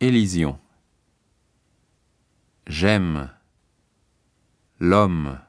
Élision. J'aime l'homme